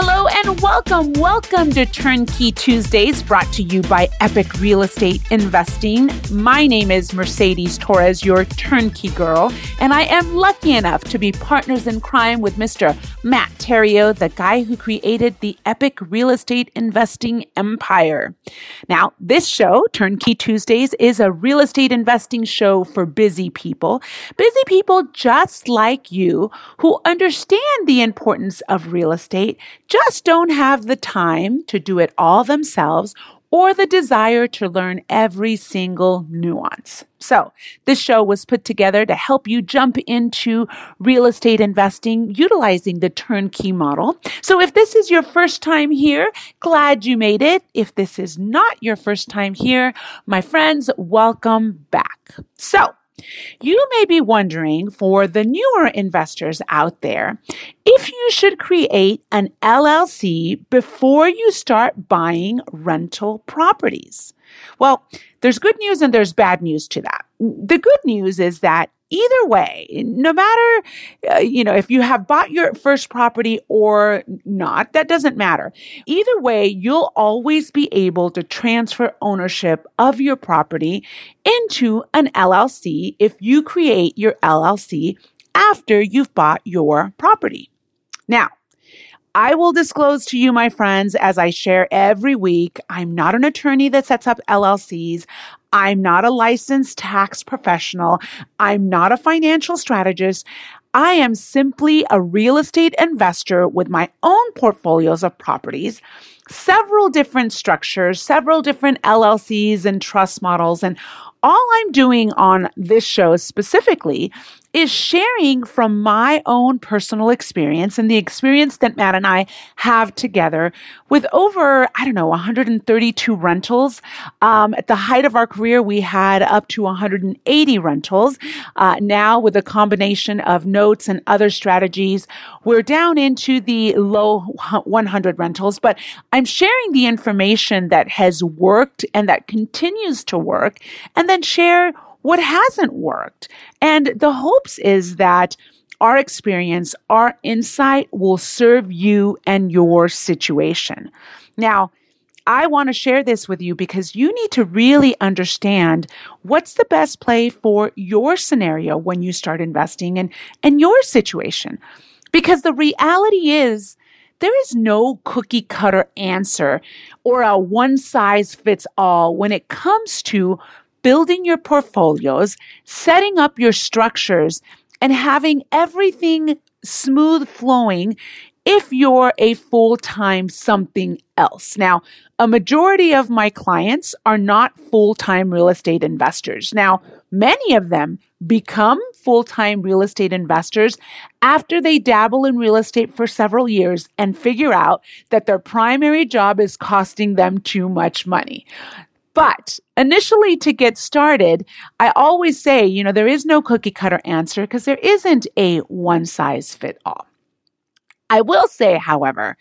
Hello and welcome. Welcome to Turnkey Tuesdays, brought to you by Epic Real Estate Investing. My name is Mercedes Torres, your turnkey girl, and I am lucky enough to be partners in crime with Mr. Matt Theriault, the guy who created the Epic Real Estate Investing empire. Now, this show, Turnkey Tuesdays, is a real estate investing show for busy people, busy people just like you who understand the importance of real estate just don't have the time to do it all themselves or the desire to learn every single nuance. So, this show was put together to help you jump into real estate investing utilizing the turnkey model. So, if this is your first time here, glad you made it. If this is not your first time here, my friends, welcome back. So, you may be wondering for the newer investors out there if you should create an LLC before you start buying rental properties. Well, there's good news and there's bad news to that. The good news is that either way, no matter, uh, you know, if you have bought your first property or not, that doesn't matter. Either way, you'll always be able to transfer ownership of your property into an LLC if you create your LLC after you've bought your property. Now, I will disclose to you, my friends, as I share every week, I'm not an attorney that sets up LLCs. I'm not a licensed tax professional. I'm not a financial strategist. I am simply a real estate investor with my own portfolios of properties, several different structures, several different LLCs and trust models. And all I'm doing on this show specifically is sharing from my own personal experience and the experience that Matt and I have together with over, I don't know, 132 rentals. Um, at the height of our career, we had up to 180 rentals. Uh, now, with a combination of notes and other strategies, we're down into the low 100 rentals. But I'm sharing the information that has worked and that continues to work, and then share what hasn't worked. And the hopes is that our experience, our insight will serve you and your situation. Now, I want to share this with you because you need to really understand what's the best play for your scenario when you start investing and, and your situation. Because the reality is there is no cookie cutter answer or a one size fits all when it comes to building your portfolios, setting up your structures, and having everything smooth flowing if you're a full time something else. Now, a majority of my clients are not full time real estate investors. Now, many of them become full time real estate investors after they dabble in real estate for several years and figure out that their primary job is costing them too much money. But initially, to get started, I always say, you know, there is no cookie cutter answer because there isn't a one size fit all. I will say, however,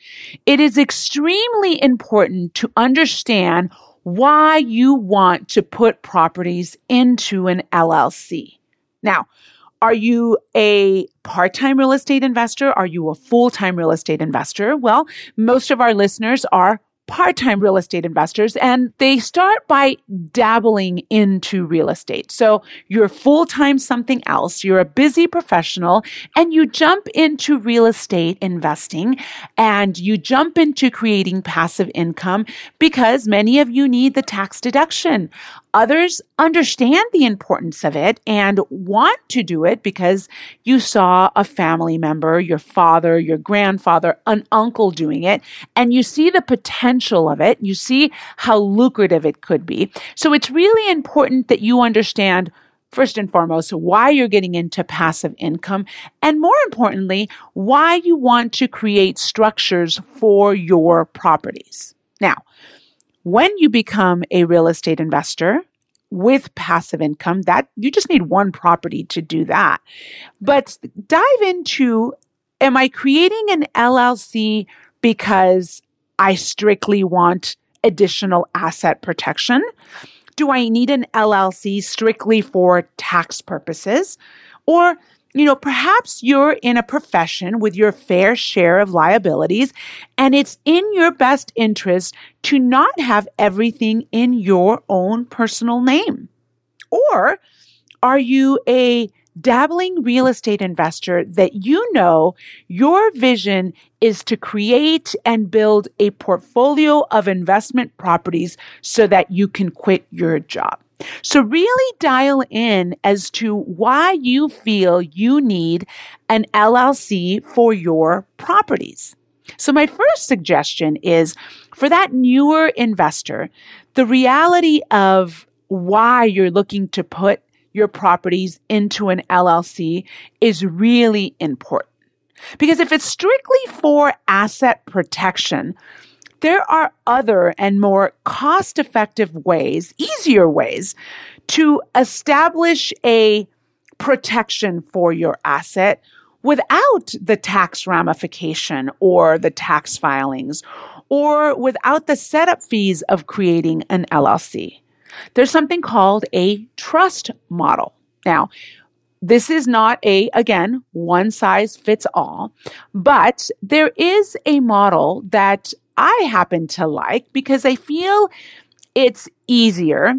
it is extremely important to understand why you want to put properties into an LLC. Now, are you a part time real estate investor? Are you a full time real estate investor? Well, most of our listeners are part-time real estate investors and they start by dabbling into real estate. So you're full-time something else, you're a busy professional and you jump into real estate investing and you jump into creating passive income because many of you need the tax deduction. Others understand the importance of it and want to do it because you saw a family member, your father, your grandfather, an uncle doing it, and you see the potential of it. You see how lucrative it could be. So it's really important that you understand first and foremost, why you're getting into passive income, and more importantly, why you want to create structures for your properties. Now, when you become a real estate investor with passive income, that you just need one property to do that. But dive into am I creating an LLC because I strictly want additional asset protection? Do I need an LLC strictly for tax purposes? Or you know, perhaps you're in a profession with your fair share of liabilities and it's in your best interest to not have everything in your own personal name. Or are you a dabbling real estate investor that you know your vision is to create and build a portfolio of investment properties so that you can quit your job? So really dial in as to why you feel you need an LLC for your properties. So my first suggestion is for that newer investor, the reality of why you're looking to put your properties into an LLC is really important. Because if it's strictly for asset protection, there are other and more cost effective ways, easier ways to establish a protection for your asset without the tax ramification or the tax filings or without the setup fees of creating an LLC. There's something called a trust model. Now, this is not a, again, one size fits all, but there is a model that I happen to like because I feel it's easier,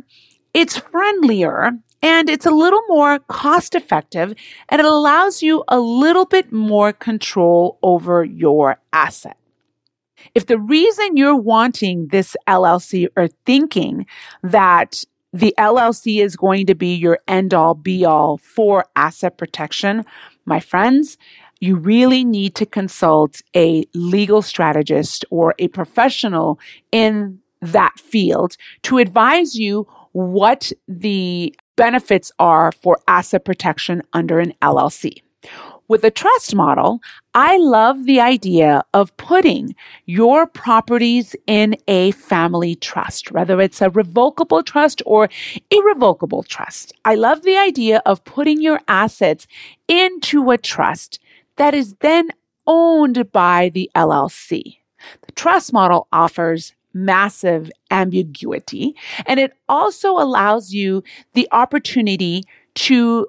it's friendlier, and it's a little more cost effective and it allows you a little bit more control over your asset. If the reason you're wanting this LLC or thinking that the LLC is going to be your end all be all for asset protection, my friends, you really need to consult a legal strategist or a professional in that field to advise you what the benefits are for asset protection under an LLC. With a trust model, I love the idea of putting your properties in a family trust, whether it's a revocable trust or irrevocable trust. I love the idea of putting your assets into a trust that is then owned by the LLC. The trust model offers massive ambiguity and it also allows you the opportunity to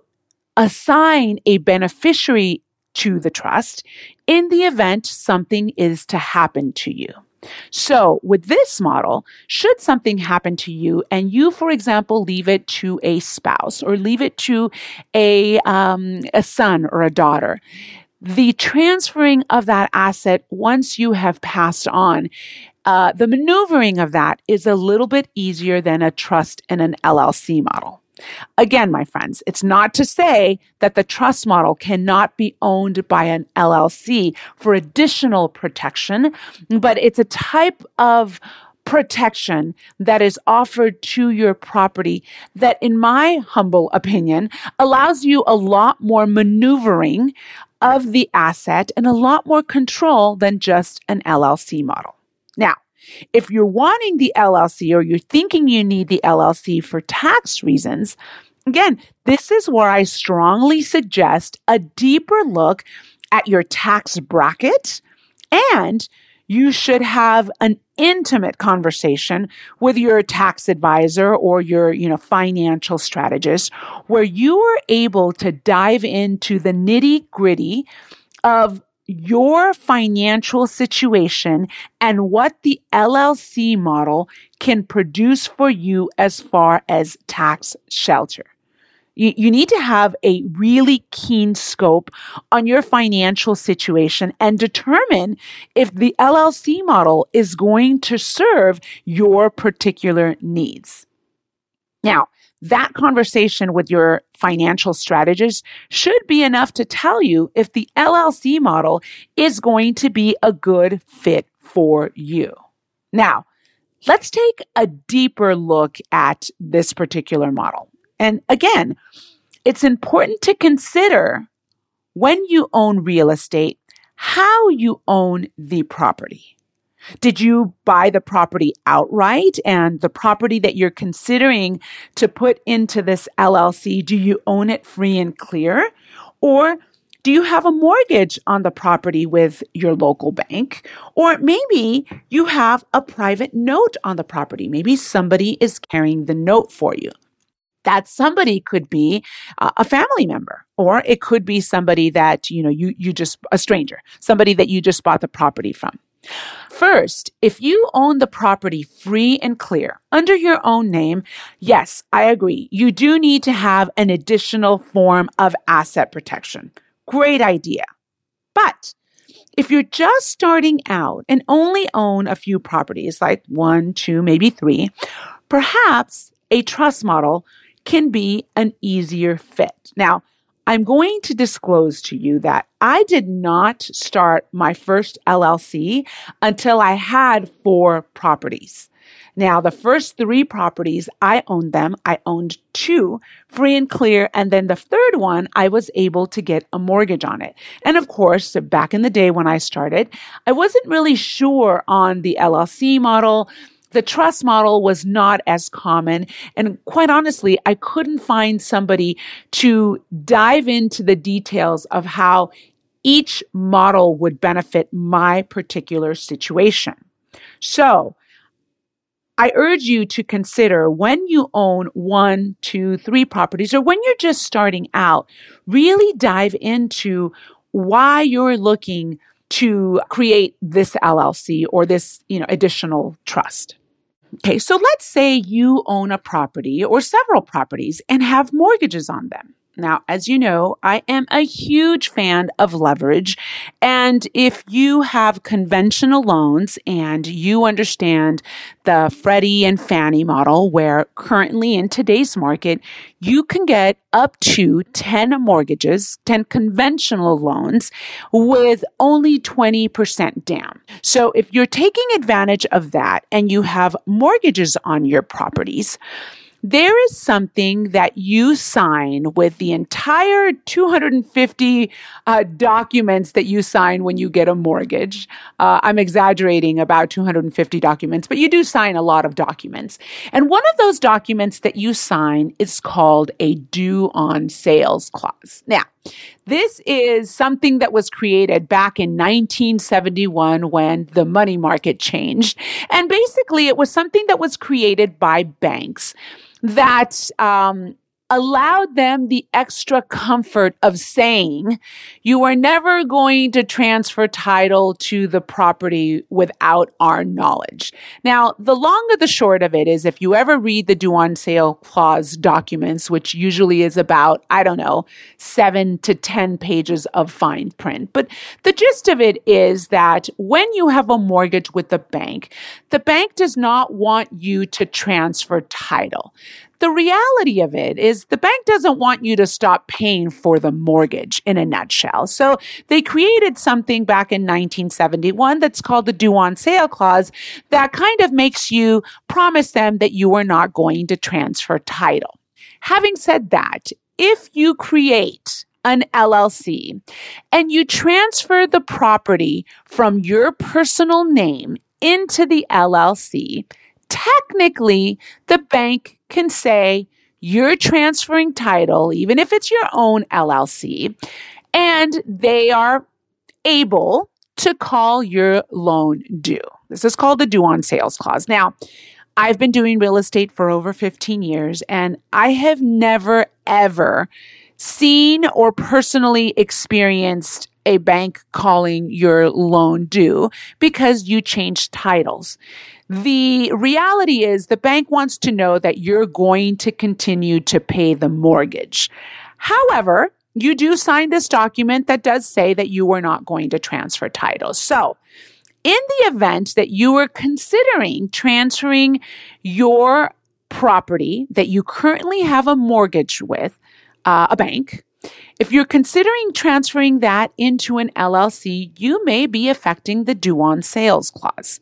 assign a beneficiary to the trust in the event something is to happen to you. So with this model, should something happen to you and you, for example, leave it to a spouse or leave it to a, um, a son or a daughter, the transferring of that asset once you have passed on, uh, the maneuvering of that is a little bit easier than a trust and an LLC model. Again, my friends, it's not to say that the trust model cannot be owned by an LLC for additional protection, but it's a type of protection that is offered to your property that, in my humble opinion, allows you a lot more maneuvering of the asset and a lot more control than just an LLC model. Now, if you're wanting the LLC or you're thinking you need the LLC for tax reasons, again, this is where I strongly suggest a deeper look at your tax bracket And you should have an intimate conversation with your tax advisor or your, you know, financial strategist where you are able to dive into the nitty gritty of your financial situation and what the LLC model can produce for you as far as tax shelter. You, you need to have a really keen scope on your financial situation and determine if the LLC model is going to serve your particular needs. Now, that conversation with your financial strategist should be enough to tell you if the LLC model is going to be a good fit for you. Now, let's take a deeper look at this particular model. And again, it's important to consider when you own real estate, how you own the property. Did you buy the property outright and the property that you're considering to put into this LLC, do you own it free and clear? Or do you have a mortgage on the property with your local bank? Or maybe you have a private note on the property. Maybe somebody is carrying the note for you that somebody could be uh, a family member or it could be somebody that you know you you just a stranger somebody that you just bought the property from First, if you own the property free and clear under your own name, yes, I agree. You do need to have an additional form of asset protection. Great idea. But if you're just starting out and only own a few properties, like one, two, maybe three, perhaps a trust model can be an easier fit. Now, I'm going to disclose to you that I did not start my first LLC until I had four properties. Now, the first three properties, I owned them. I owned two free and clear. And then the third one, I was able to get a mortgage on it. And of course, back in the day when I started, I wasn't really sure on the LLC model the trust model was not as common. And quite honestly, I couldn't find somebody to dive into the details of how each model would benefit my particular situation. So I urge you to consider when you own one, two, three properties, or when you're just starting out, really dive into why you're looking to create this LLC or this, you know, additional trust. Okay, so let's say you own a property or several properties and have mortgages on them. Now, as you know, I am a huge fan of leverage. And if you have conventional loans and you understand the Freddie and Fannie model, where currently in today's market, you can get up to 10 mortgages, 10 conventional loans with only 20% down. So if you're taking advantage of that and you have mortgages on your properties, there is something that you sign with the entire 250 uh, documents that you sign when you get a mortgage. Uh, I'm exaggerating about 250 documents, but you do sign a lot of documents. And one of those documents that you sign is called a due on sales clause. Now, this is something that was created back in 1971 when the money market changed. And basically, it was something that was created by banks that um, allowed them the extra comfort of saying you are never going to transfer title to the property without our knowledge. Now, the long of the short of it is if you ever read the due on sale clause documents, which usually is about, I don't know, seven to 10 pages of fine print. But the gist of it is that when you have a mortgage with the bank, the bank does not want you to transfer title the reality of it is the bank doesn't want you to stop paying for the mortgage in a nutshell. So they created something back in 1971 that's called the due on sale clause that kind of makes you promise them that you are not going to transfer title. Having said that, if you create an LLC and you transfer the property from your personal name into the LLC, technically the bank can say you're transferring title, even if it's your own LLC, and they are able to call your loan due. This is called the due on sales clause. Now, I've been doing real estate for over 15 years and I have never, ever seen or personally experienced a bank calling your loan due because you changed titles. The reality is the bank wants to know that you're going to continue to pay the mortgage. However, you do sign this document that does say that you are not going to transfer titles. So, in the event that you are considering transferring your property that you currently have a mortgage with uh, a bank, if you're considering transferring that into an LLC, you may be affecting the due on sales clause.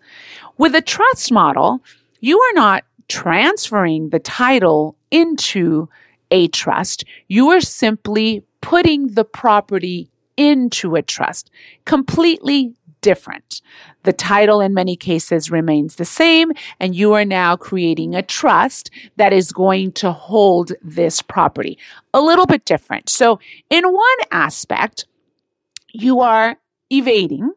With a trust model, you are not transferring the title into a trust. You are simply putting the property into a trust. Completely different. The title in many cases remains the same, and you are now creating a trust that is going to hold this property. A little bit different. So, in one aspect, you are evading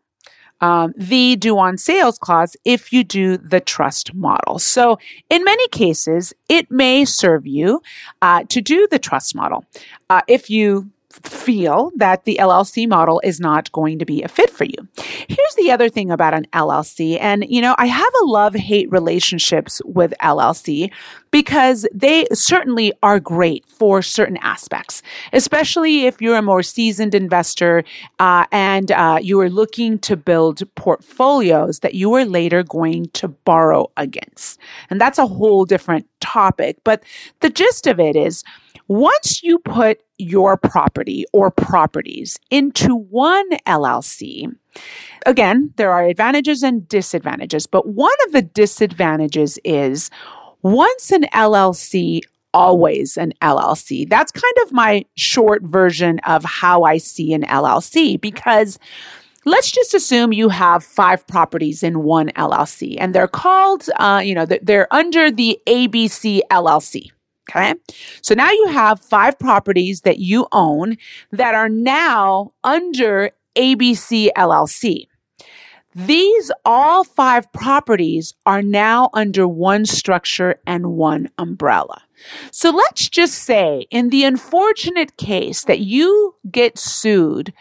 um, the due on sales clause if you do the trust model. So, in many cases, it may serve you uh, to do the trust model. Uh, if you feel that the LLC model is not going to be a fit for you. Here's the other thing about an LLC. And, you know, I have a love hate relationships with LLC because they certainly are great for certain aspects, especially if you're a more seasoned investor uh, and uh, you are looking to build portfolios that you are later going to borrow against. And that's a whole different topic. But the gist of it is once you put your property or properties into one LLC, again, there are advantages and disadvantages, but one of the disadvantages is once an LLC, always an LLC. That's kind of my short version of how I see an LLC because let's just assume you have five properties in one LLC and they're called, uh, you know, they're under the ABC LLC. Okay. So now you have five properties that you own that are now under ABC LLC. These all five properties are now under one structure and one umbrella. So let's just say in the unfortunate case that you get sued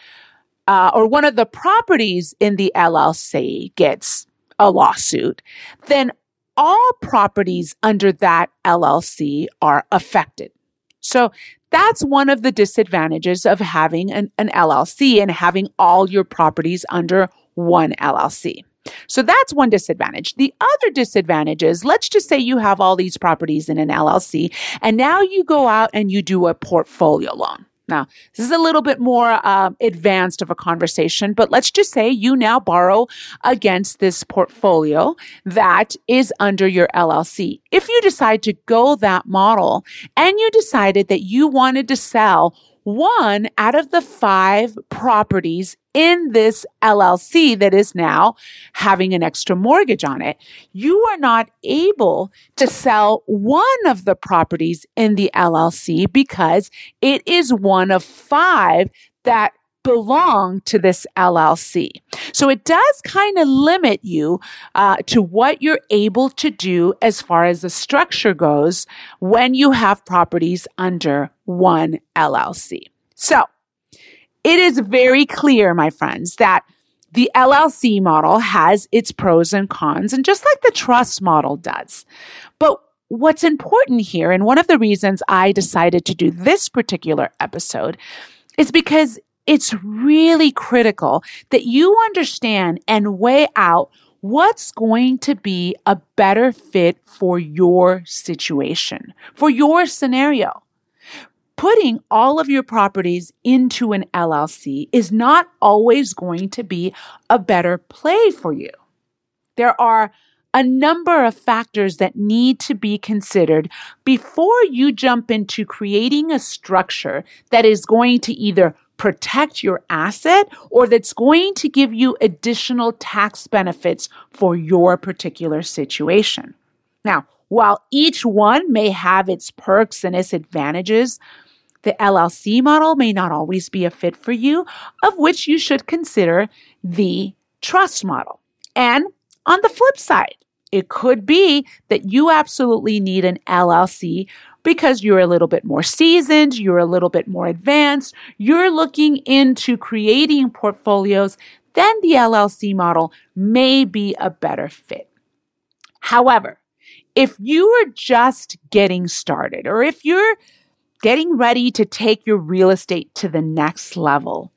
uh, or one of the properties in the LLC gets a lawsuit, then all properties under that LLC are affected. So that's one of the disadvantages of having an, an LLC and having all your properties under one LLC. So that's one disadvantage. The other disadvantage is let's just say you have all these properties in an LLC and now you go out and you do a portfolio loan. Now, this is a little bit more uh, advanced of a conversation, but let's just say you now borrow against this portfolio that is under your LLC. If you decide to go that model and you decided that you wanted to sell one out of the five properties in this LLC that is now having an extra mortgage on it. You are not able to sell one of the properties in the LLC because it is one of five that belong to this LLC. So it does kind of limit you uh, to what you're able to do as far as the structure goes when you have properties under one LLC. So it is very clear, my friends, that the LLC model has its pros and cons, and just like the trust model does. But what's important here, and one of the reasons I decided to do this particular episode, is because it's really critical that you understand and weigh out what's going to be a better fit for your situation, for your scenario putting all of your properties into an LLC is not always going to be a better play for you. There are a number of factors that need to be considered before you jump into creating a structure that is going to either protect your asset or that's going to give you additional tax benefits for your particular situation. Now, while each one may have its perks and its advantages, the LLC model may not always be a fit for you, of which you should consider the trust model. And on the flip side, it could be that you absolutely need an LLC because you're a little bit more seasoned, you're a little bit more advanced, you're looking into creating portfolios, then the LLC model may be a better fit. However, if you are just getting started or if you're getting ready to take your real estate to the next level,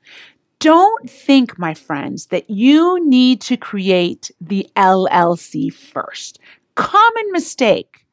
don't think, my friends, that you need to create the LLC first. Common mistake.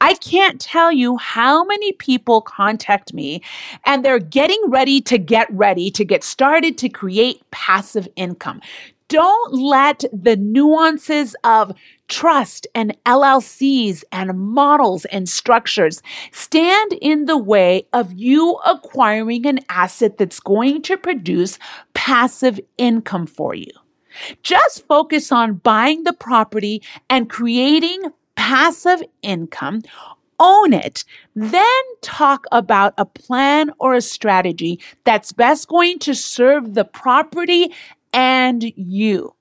I can't tell you how many people contact me and they're getting ready to get ready to get started to create passive income. Don't let the nuances of trust and LLCs and models and structures stand in the way of you acquiring an asset that's going to produce passive income for you. Just focus on buying the property and creating passive income. Own it. Then talk about a plan or a strategy that's best going to serve the property and you.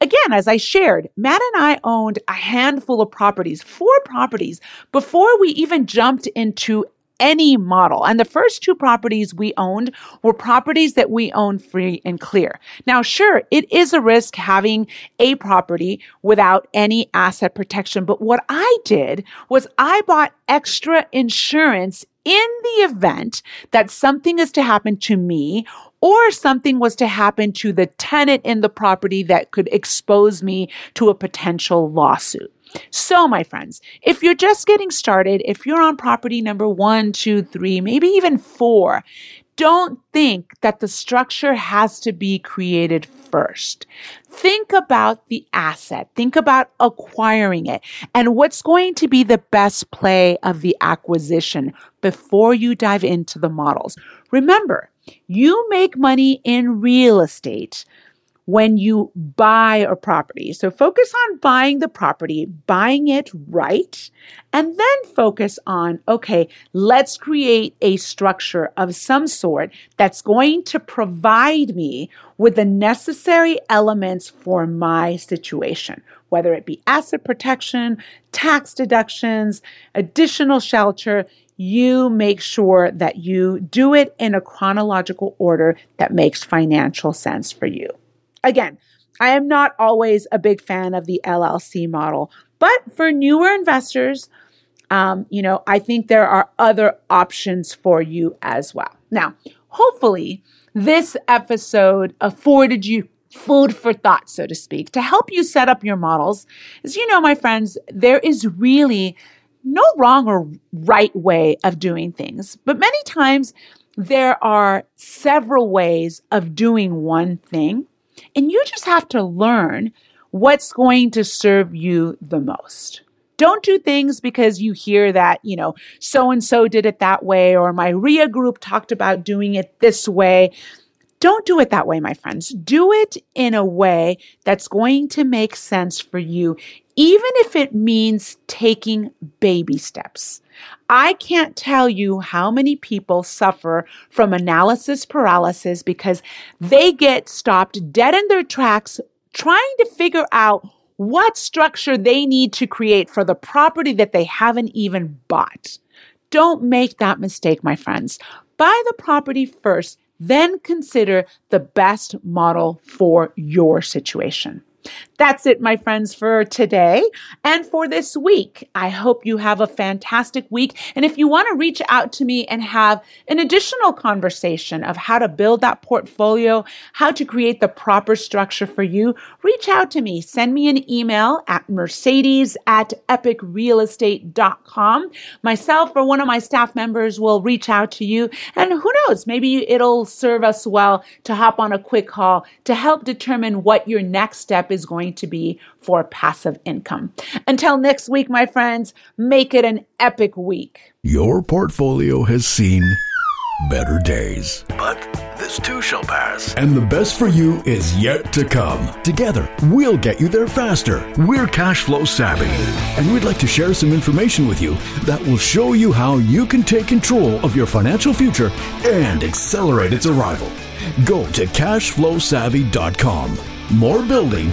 Again, as I shared, Matt and I owned a handful of properties, four properties, before we even jumped into any model. And the first two properties we owned were properties that we own free and clear. Now, sure, it is a risk having a property without any asset protection. But what I did was I bought extra insurance in the event that something is to happen to me or something was to happen to the tenant in the property that could expose me to a potential lawsuit. So, my friends, if you're just getting started, if you're on property number one, two, three, maybe even four, don't think that the structure has to be created first. Think about the asset. Think about acquiring it and what's going to be the best play of the acquisition before you dive into the models. Remember, you make money in real estate when you buy a property. So focus on buying the property, buying it right, and then focus on, okay, let's create a structure of some sort that's going to provide me with the necessary elements for my situation, whether it be asset protection, tax deductions, additional shelter you make sure that you do it in a chronological order that makes financial sense for you. Again, I am not always a big fan of the LLC model, but for newer investors, um, you know, I think there are other options for you as well. Now, hopefully, this episode afforded you food for thought, so to speak, to help you set up your models. As you know, my friends, there is really no wrong or right way of doing things, but many times there are several ways of doing one thing, and you just have to learn what's going to serve you the most. Don't do things because you hear that, you know, so and so did it that way, or my REIA group talked about doing it this way. Don't do it that way, my friends. Do it in a way that's going to make sense for you, even if it means taking baby steps. I can't tell you how many people suffer from analysis paralysis because they get stopped dead in their tracks trying to figure out what structure they need to create for the property that they haven't even bought. Don't make that mistake, my friends. Buy the property first then consider the best model for your situation. That's it, my friends, for today and for this week. I hope you have a fantastic week. And if you want to reach out to me and have an additional conversation of how to build that portfolio, how to create the proper structure for you, reach out to me. Send me an email at mercedes at epicrealestate.com. Myself or one of my staff members will reach out to you. And who knows, maybe it'll serve us well to hop on a quick call to help determine what your next step is going to be for passive income. Until next week, my friends, make it an epic week. Your portfolio has seen better days. But this too shall pass. And the best for you is yet to come. Together, we'll get you there faster. We're cash flow savvy. And we'd like to share some information with you that will show you how you can take control of your financial future and accelerate its arrival. Go to cashflowsavvy.com More building,